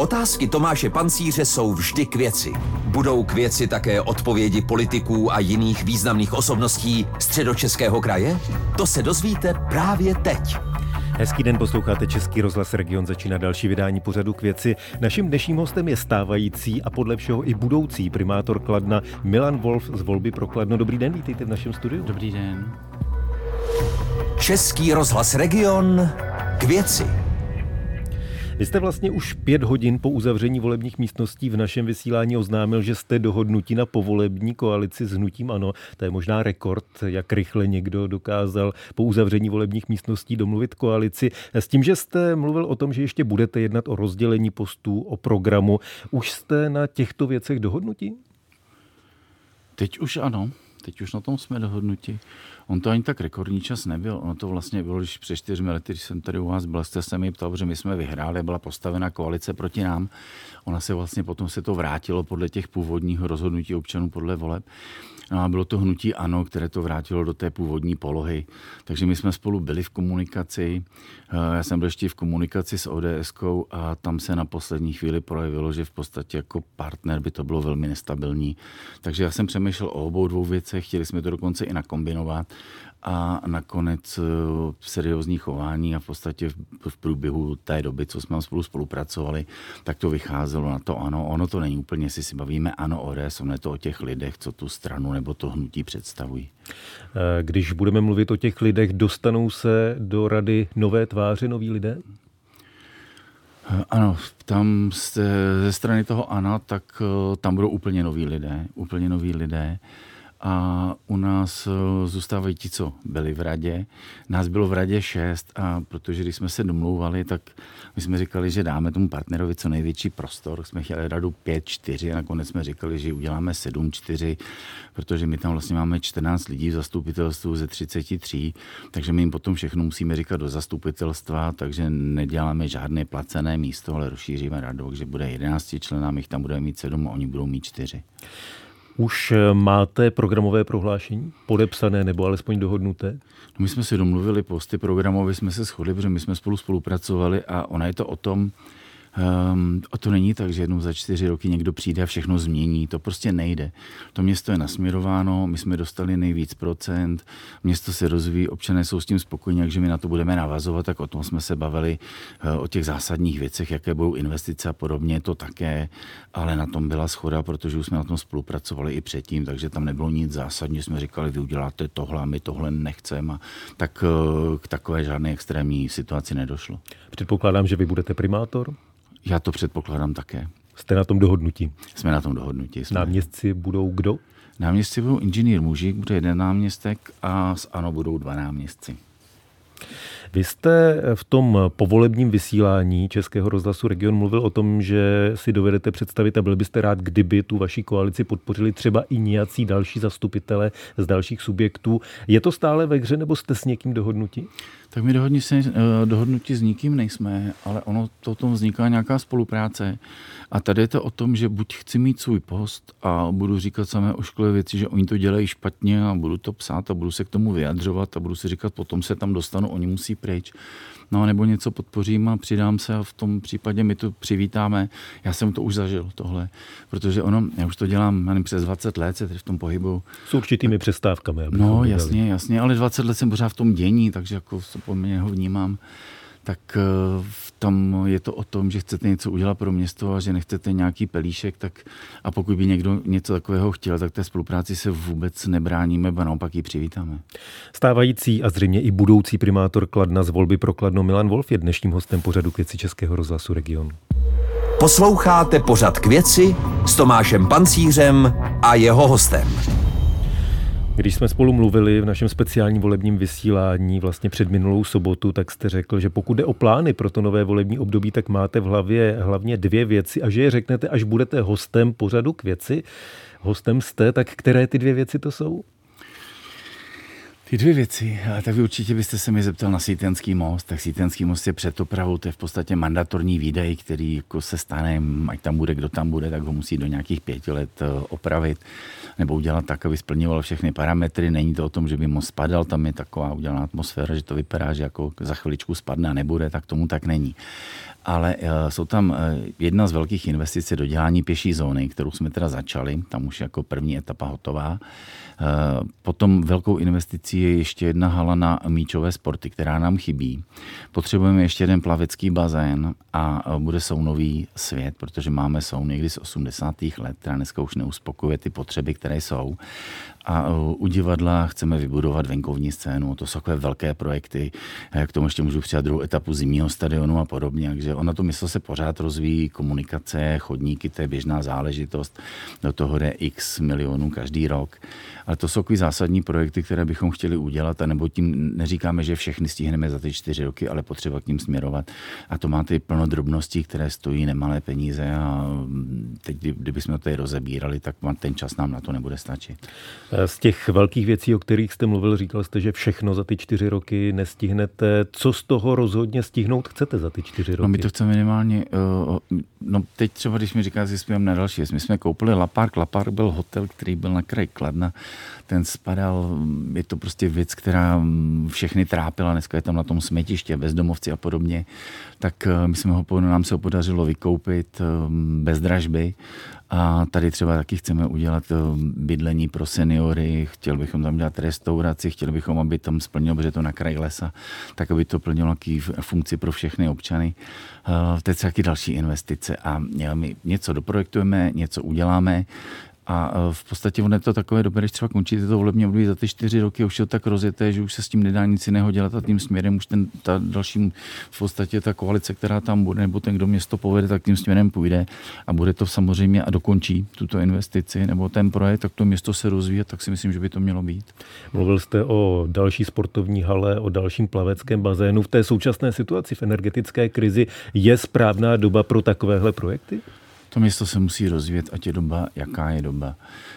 Otázky Tomáše Pancíře jsou vždy k věci. Budou k věci také odpovědi politiků a jiných významných osobností středočeského kraje? To se dozvíte právě teď. Hezký den, posloucháte Český rozhlas Region, začíná další vydání pořadu k věci. Naším dnešním hostem je stávající a podle všeho i budoucí primátor Kladna Milan Wolf z volby pro Kladno. Dobrý den, vítejte v našem studiu. Dobrý den. Český rozhlas Region k věci. Vy jste vlastně už pět hodin po uzavření volebních místností v našem vysílání oznámil, že jste dohodnutí na povolební koalici s hnutím ANO. To je možná rekord, jak rychle někdo dokázal po uzavření volebních místností domluvit koalici. S tím, že jste mluvil o tom, že ještě budete jednat o rozdělení postů, o programu. Už jste na těchto věcech dohodnutí? Teď už ano. Teď už na tom jsme dohodnuti. On to ani tak rekordní čas nebyl. Ono to vlastně bylo, když před čtyřmi lety, když jsem tady u vás byl, jste se mi ptal, že my jsme vyhráli, byla postavena koalice proti nám. Ona se vlastně potom se to vrátilo podle těch původních rozhodnutí občanů podle voleb. No a bylo to hnutí ANO, které to vrátilo do té původní polohy. Takže my jsme spolu byli v komunikaci. Eh, já jsem byl ještě v komunikaci s ods a tam se na poslední chvíli projevilo, že v podstatě jako partner by to bylo velmi nestabilní. Takže já jsem přemýšlel o obou dvou věcech, chtěli jsme to dokonce i nakombinovat a nakonec eh, seriózní chování a v podstatě v průběhu té doby, co jsme spolu spolupracovali, tak to vycházelo na to ano. Ono to není úplně, jestli si bavíme ano ODS, ono je to o těch lidech, co tu stranu nebo to hnutí představují. Eh, když budeme mluvit o těch lidech, dostanou se do rady nové tváře, noví lidé? Eh, ano, tam ze strany toho ANO, tak tam budou úplně noví lidé, úplně noví lidé a u nás eh, zůstávají ti, co byli v radě. Nás bylo v radě šest a protože když jsme se domlouvali, tak my jsme říkali, že dáme tomu partnerovi co největší prostor. Jsme chtěli radu pět čtyři a nakonec jsme říkali, že uděláme sedm čtyři, protože my tam vlastně máme 14 lidí v zastupitelstvu ze 33, takže my jim potom všechno musíme říkat do zastupitelstva, takže neděláme žádné placené místo, ale rozšíříme radu, takže bude 11 členů, my tam budeme mít sedm a oni budou mít čtyři. Už eh, máte programové prohlášení podepsané nebo alespoň dohodnuté? No my jsme si domluvili posty programové, jsme se shodli, protože my jsme spolu spolupracovali a ona je to o tom, Um, a to není tak, že jednou za čtyři roky někdo přijde a všechno změní. To prostě nejde. To město je nasměrováno, my jsme dostali nejvíc procent, město se rozvíjí, občané jsou s tím spokojení, takže my na to budeme navazovat, tak o tom jsme se bavili, uh, o těch zásadních věcech, jaké budou investice a podobně, to také, ale na tom byla schoda, protože už jsme na tom spolupracovali i předtím, takže tam nebylo nic zásadně, jsme říkali, vy uděláte tohle a my tohle nechceme, tak uh, k takové žádné extrémní situaci nedošlo. Předpokládám, že vy budete primátor? Já to předpokládám také. Jste na tom dohodnutí? Jsme na tom dohodnutí. Jsme. Náměstci budou kdo? Náměstci budou inženýr Mužík, bude jeden náměstek a s ANO budou dva náměstci. Vy jste v tom povolebním vysílání Českého rozhlasu Region mluvil o tom, že si dovedete představit a byl byste rád, kdyby tu vaši koalici podpořili třeba i nějací další zastupitele z dalších subjektů. Je to stále ve hře nebo jste s někým dohodnutí? Tak my dohodni se, eh, dohodnutí s nikým nejsme, ale ono to tom vzniká nějaká spolupráce. A tady je to o tom, že buď chci mít svůj post a budu říkat samé ošklivé věci, že oni to dělají špatně a budu to psát a budu se k tomu vyjadřovat a budu si říkat, potom se tam dostanu, oni musí pryč. No nebo něco podpořím a přidám se a v tom případě my to přivítáme. Já jsem to už zažil, tohle, protože ono, já už to dělám nevím, přes 20 let, se v tom pohybu. S určitými přestávkami. No jasně, jasně, ale 20 let jsem pořád v tom dění, takže jako poměrně ho vnímám tak eh, v tom je to o tom, že chcete něco udělat pro město a že nechcete nějaký pelíšek, tak a pokud by někdo něco takového chtěl, tak té spolupráci se vůbec nebráníme, ba naopak ji přivítáme. Stávající a zřejmě i budoucí primátor Kladna z volby pro Kladno Milan Wolf je dnešním hostem pořadu k věci Českého rozhlasu Regionu. Posloucháte pořad k věci s Tomášem Pancířem a jeho hostem. Když jsme spolu mluvili v našem speciálním volebním vysílání vlastně před minulou sobotu, tak jste řekl, že pokud jde o plány pro to nové volební období, tak máte v hlavě hlavně dvě věci a že je řeknete, až budete hostem pořadu k věci. Hostem jste, tak které ty dvě věci to jsou? Ty dvě věci, tak vy určitě byste se mi zeptal na Sítenský most, tak Sítenský most je před opravou, to je v podstatě mandatorní výdej, který jako se stane, ať tam bude, kdo tam bude, tak ho musí do nějakých pěti let eh, opravit nebo udělat tak, aby splňoval všechny parametry. Není to o tom, že by most spadal, tam je taková udělaná atmosféra, že to vypadá, že jako za chviličku spadne a nebude, tak tomu tak není ale eh, jsou tam eh, jedna z velkých investic do dělání pěší zóny, kterou jsme teda začali, tam už jako první etapa hotová. Potom velkou investicí je ještě jedna hala na míčové sporty, která nám chybí. Potřebujeme ještě jeden plavecký bazén a bude saunový svět, protože máme saunu někdy z 80. let, která dneska už neuspokuje ty potřeby, které jsou. A u divadla chceme vybudovat venkovní scénu. To jsou takové velké projekty. K tomu ještě můžu přidat druhou etapu zimního stadionu a podobně. Takže ono to město se pořád rozvíjí, komunikace, chodníky, to je běžná záležitost. Do toho jde x milionů každý rok. Ale to jsou takový zásadní projekty, které bychom chtěli udělat, a nebo tím neříkáme, že všechny stihneme za ty čtyři roky, ale potřeba k ním směrovat. A to má ty plno drobností, které stojí nemalé peníze a teď, kdybychom to tady rozebírali, tak ten čas nám na to nebude stačit. Z těch velkých věcí, o kterých jste mluvil, říkal jste, že všechno za ty čtyři roky nestihnete. Co z toho rozhodně stihnout chcete za ty čtyři roky? No my to chceme minimálně, uh, no teď třeba, když mi říká, že jsme na další, my jsme koupili Lapark. Lapark byl hotel, který byl na kraji Kladna. Ten spadal, je to prostě věc, která všechny trápila. Dneska je tam na tom smetiště, bezdomovci a podobně. Tak uh, my jsme ho, nám se ho podařilo vykoupit um, bez dražby a tady třeba taky chceme udělat eh, bydlení pro seniory, chtěl bychom tam dělat restauraci, chtěli bychom, aby tam splnilo, protože to na kraji lesa, tak aby to plnilo jaký funkci pro všechny občany. Eh, to je taky další investice a my něco doprojektujeme, něco uděláme, a e, v podstatě on je to takové dobré, když třeba končíte to volební období za ty čtyři roky, už je to tak rozjeté, že už se s tím nedá nic jiného dělat a tím směrem už ten ta další v podstatě ta koalice, která tam bude, nebo ten, kdo město povede, tak tím směrem půjde a bude to samozřejmě a dokončí tuto investici nebo ten projekt, tak to město se rozvíje, tak si myslím, že by to mělo být. Mluvil jste o další sportovní hale, o dalším plaveckém bazénu. V té současné situaci v energetické krizi je správná doba pro takovéhle projekty? To město se musí rozvíjet, ať je doba, jaká je doba.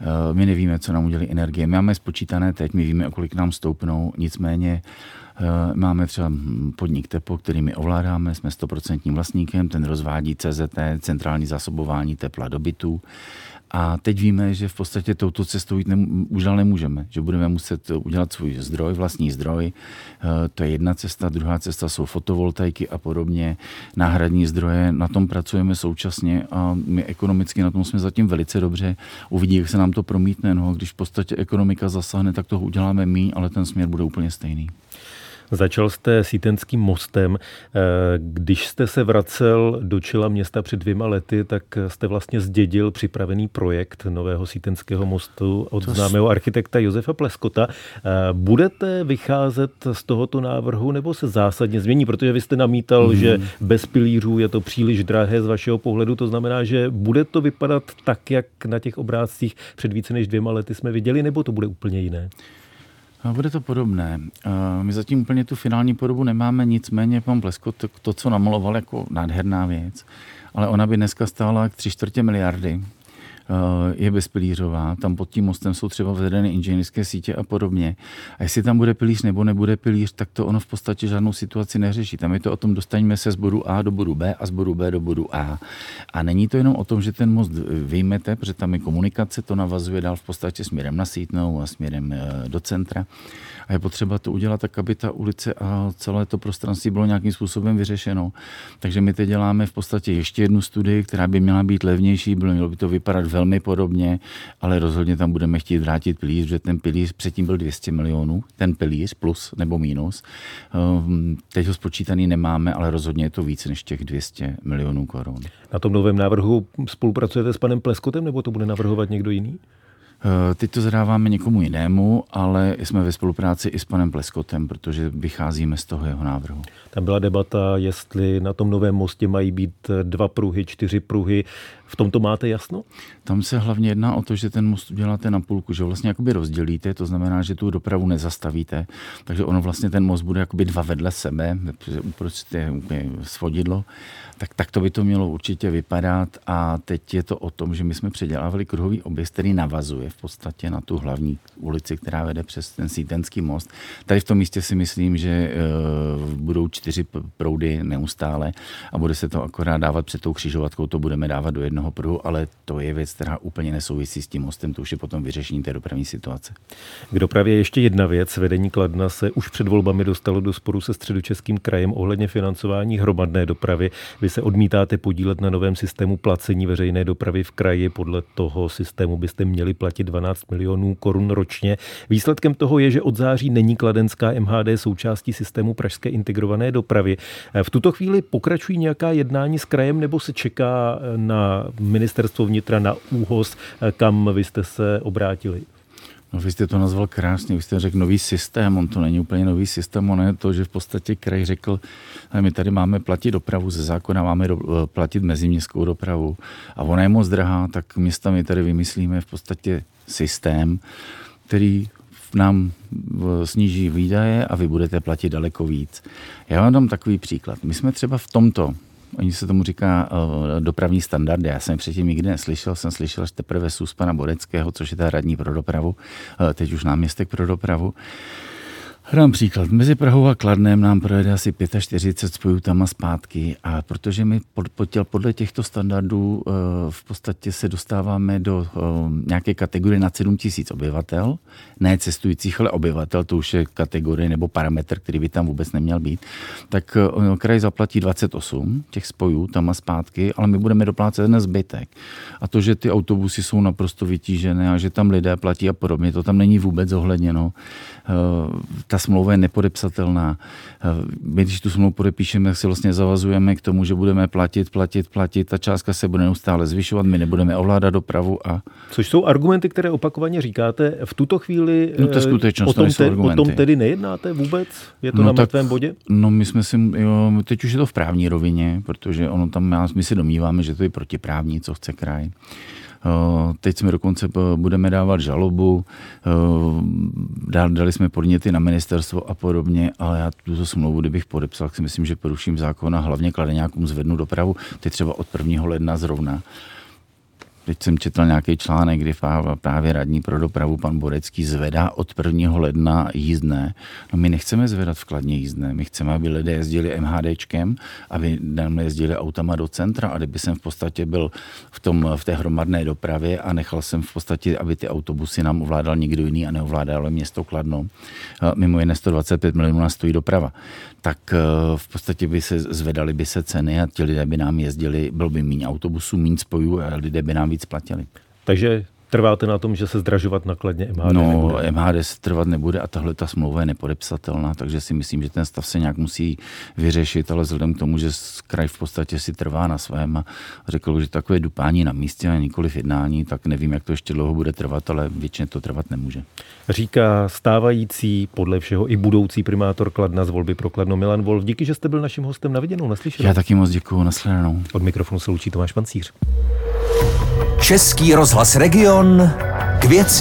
Eh, my nevíme, co nám udělí energie. My máme spočítané teď, my víme, o kolik nám stoupnou, nicméně eh, máme třeba podnik TEPO, který my ovládáme, jsme 100% vlastníkem, ten rozvádí CZT, centrální zásobování tepla do bytů. A teď víme, že v podstatě touto cestou jít už dál nemůžeme, že budeme muset udělat svůj zdroj, vlastní zdroj. E, to je jedna cesta, druhá cesta jsou fotovoltaiky a podobně, náhradní zdroje, na tom pracujeme současně a my ekonomicky na tom jsme zatím velice dobře. Uvidí, jak se nám to promítne. No, když v podstatě ekonomika zasáhne, tak toho uděláme míň, ale ten směr bude úplně stejný. Začal jste Sítenským mostem. Eh, když jste se vracel do čela města před dvěma lety, tak jste vlastně zdědil připravený projekt nového Sítenského mostu od to známého architekta Josefa Pleskota. Eh, budete vycházet z tohoto návrhu nebo se zásadně změní? Protože vy jste namítal, mm. že bez pilířů je to příliš drahé z vašeho pohledu. To znamená, že bude to vypadat tak, jak na těch obrázcích před více než dvěma lety jsme viděli, nebo to bude úplně jiné? Bude to podobné. My zatím úplně tu finální podobu nemáme, nicméně pan Plesko to, to co namaloval jako nádherná věc, ale ona by dneska stála tři čtvrtě miliardy Eh, je bezpilířová, tam pod tím mostem jsou třeba vedeny inženýrské sítě a podobně. A jestli tam bude pilíř nebo nebude pilíř, tak to ono v podstatě žádnou situaci neřeší. Tam je to o tom, dostaňme se z bodu A do bodu B a z bodu B do bodu A. A není to jenom o tom, že ten most vyjmete, protože tam je komunikace, to navazuje dál v podstatě směrem na Sítnou a směrem eh, do centra. A je potřeba to udělat tak, aby ta ulice a celé to prostranství bylo nějakým způsobem vyřešeno. Takže my teď děláme v podstatě ještě jednu studii, která by měla být levnější, bylo, mělo by to vypadat velmi podobně, ale rozhodně tam budeme chtít vrátit pilíř, že ten pilíř předtím byl 200 milionů, ten pilíř plus nebo minus. Ehm, teď ho spočítaný nemáme, ale rozhodně je to více než těch 200 milionů korun. Na tom novém návrhu spolupracujete s panem Pleskotem, nebo to bude navrhovat někdo jiný? Eh, teď to zadáváme někomu jinému, ale jsme ve spolupráci i s panem Pleskotem, protože vycházíme z toho jeho návrhu. Tam byla debata, jestli na tom novém mostě mají být dva pruhy, čtyři pruhy. V tomto máte jasno? Tam se hlavně jedná o to, že ten most uděláte na půlku, že vlastně jakoby rozdělíte, to znamená, že tu dopravu nezastavíte, takže ono vlastně ten most bude jakoby dva vedle sebe, uprostřed je svodidlo, tak, tak to by to mělo určitě vypadat a teď je to o tom, že my jsme předělávali kruhový objezd, který navazuje v podstatě na tu hlavní ulici, která vede přes ten Sítenský most. Tady v tom místě si myslím, že eh, budou čtyři proudy neustále a bude se to akorát dávat před tou křižovatkou, to budeme dávat do jednoho pruhu, ale to je věc, která úplně nesouvisí s tím mostem, to už je potom vyřešení té dopravní situace. K dopravě ještě jedna věc. Vedení Kladna se už před volbami dostalo do sporu se středočeským krajem ohledně financování hromadné dopravy. Vy se odmítáte podílet na novém systému placení veřejné dopravy v kraji. Podle toho systému byste měli platit 12 milionů korun ročně. Výsledkem toho je, že od září není kladenská MHD součástí systému pražské integrované dopravy. V tuto chvíli pokračují nějaká jednání s krajem nebo se čeká na ministerstvo vnitra, na úhoz, kam vy jste se obrátili? No, vy jste to nazval krásně, vy jste řekl nový systém, on to není úplně nový systém, on je to, že v podstatě kraj řekl, my tady máme platit dopravu ze zákona, máme do, platit meziměstskou dopravu a ona je moc drahá, tak města my tady vymyslíme v podstatě systém, který nám sníží výdaje a vy budete platit daleko víc. Já vám dám takový příklad. My jsme třeba v tomto Oni se tomu říká uh, dopravní standardy. Já jsem předtím nikdy neslyšel, jsem slyšel teprve z pana Boreckého, což je ta radní pro dopravu, uh, teď už náměstek pro dopravu. Uh, Dám příklad. Mezi Prahou a Kladnem nám projede asi 45 spojů tam a zpátky a protože my podle těchto standardů eh, v podstatě se dostáváme do eh, nějaké kategorie na 7 tisíc obyvatel, ne cestujících, ale obyvatel, to už je kategorie nebo parametr, který by tam vůbec neměl být, tak eh, kraj zaplatí 28 těch spojů tam a zpátky, ale my budeme doplácet na zbytek. A to, že ty autobusy jsou naprosto vytížené a že tam lidé platí a podobně, to tam není vůbec zohledněno ta smlouva je nepodepsatelná. My, když tu smlouvu podepíšeme, tak si vlastně zavazujeme k tomu, že budeme platit, platit, platit. Ta částka se bude neustále zvyšovat, my nebudeme ovládat dopravu. A... Což jsou argumenty, které opakovaně říkáte. V tuto chvíli no to je eh, skutečnost, o, tom te, o tom tedy nejednáte vůbec? Je to no na tak, mrtvém bodě? No my jsme si, jo, teď už je to v právní rovině, protože ono tam, my si domníváme, že to je protiprávní, co chce kraj. Eh, teď jsme dokonce eh, budeme dávat žalobu, eh, dali jsme podněty na ministerstvo a podobně, ale já tuto smlouvu, kdybych podepsal, si myslím, že poruším zákon a hlavně klade nějakou zvednu dopravu, teď třeba od 1. ledna zrovna. Teď jsem četl nějaký článek, kdy právě radní pro dopravu pan Borecký zvedá od 1. ledna jízdné. No my nechceme zvedat vkladně jízdné, my chceme, aby lidé jezdili MHDčkem, aby nám jezdili autama do centra a kdyby jsem v podstatě byl v, tom, v té hromadné dopravě a nechal jsem v podstatě, aby ty autobusy nám ovládal někdo jiný a neovládalo město Kladno. Mimo jiné 125 milionů nás stojí doprava. Tak eh, v podstatě by se zvedaly by se ceny a ti lidé by nám jezdili, bylo by méně autobusů, méně spojů a lidé by nám víc platili. Takže Trváte na tom, že se zdražovat nakladně MHD No, nebude? MHD se trvat nebude a tahle ta smlouva je nepodepsatelná, takže si myslím, že ten stav se nějak musí vyřešit, ale vzhledem k tomu, že kraj v podstatě si trvá na svém a řekl, že takové dupání na místě a nikoliv jednání, tak nevím, jak to ještě dlouho bude trvat, ale většině to trvat nemůže. Říká stávající, podle všeho i budoucí primátor Kladna z volby pro Kladno Milan Wolf. Díky, že jste byl naším hostem na viděnou, naslyšenou. Já taky moc děkuji, naslyšenou. Od mikrofonu se loučí Tomáš Pancíř. Český rozhlas Region k věci.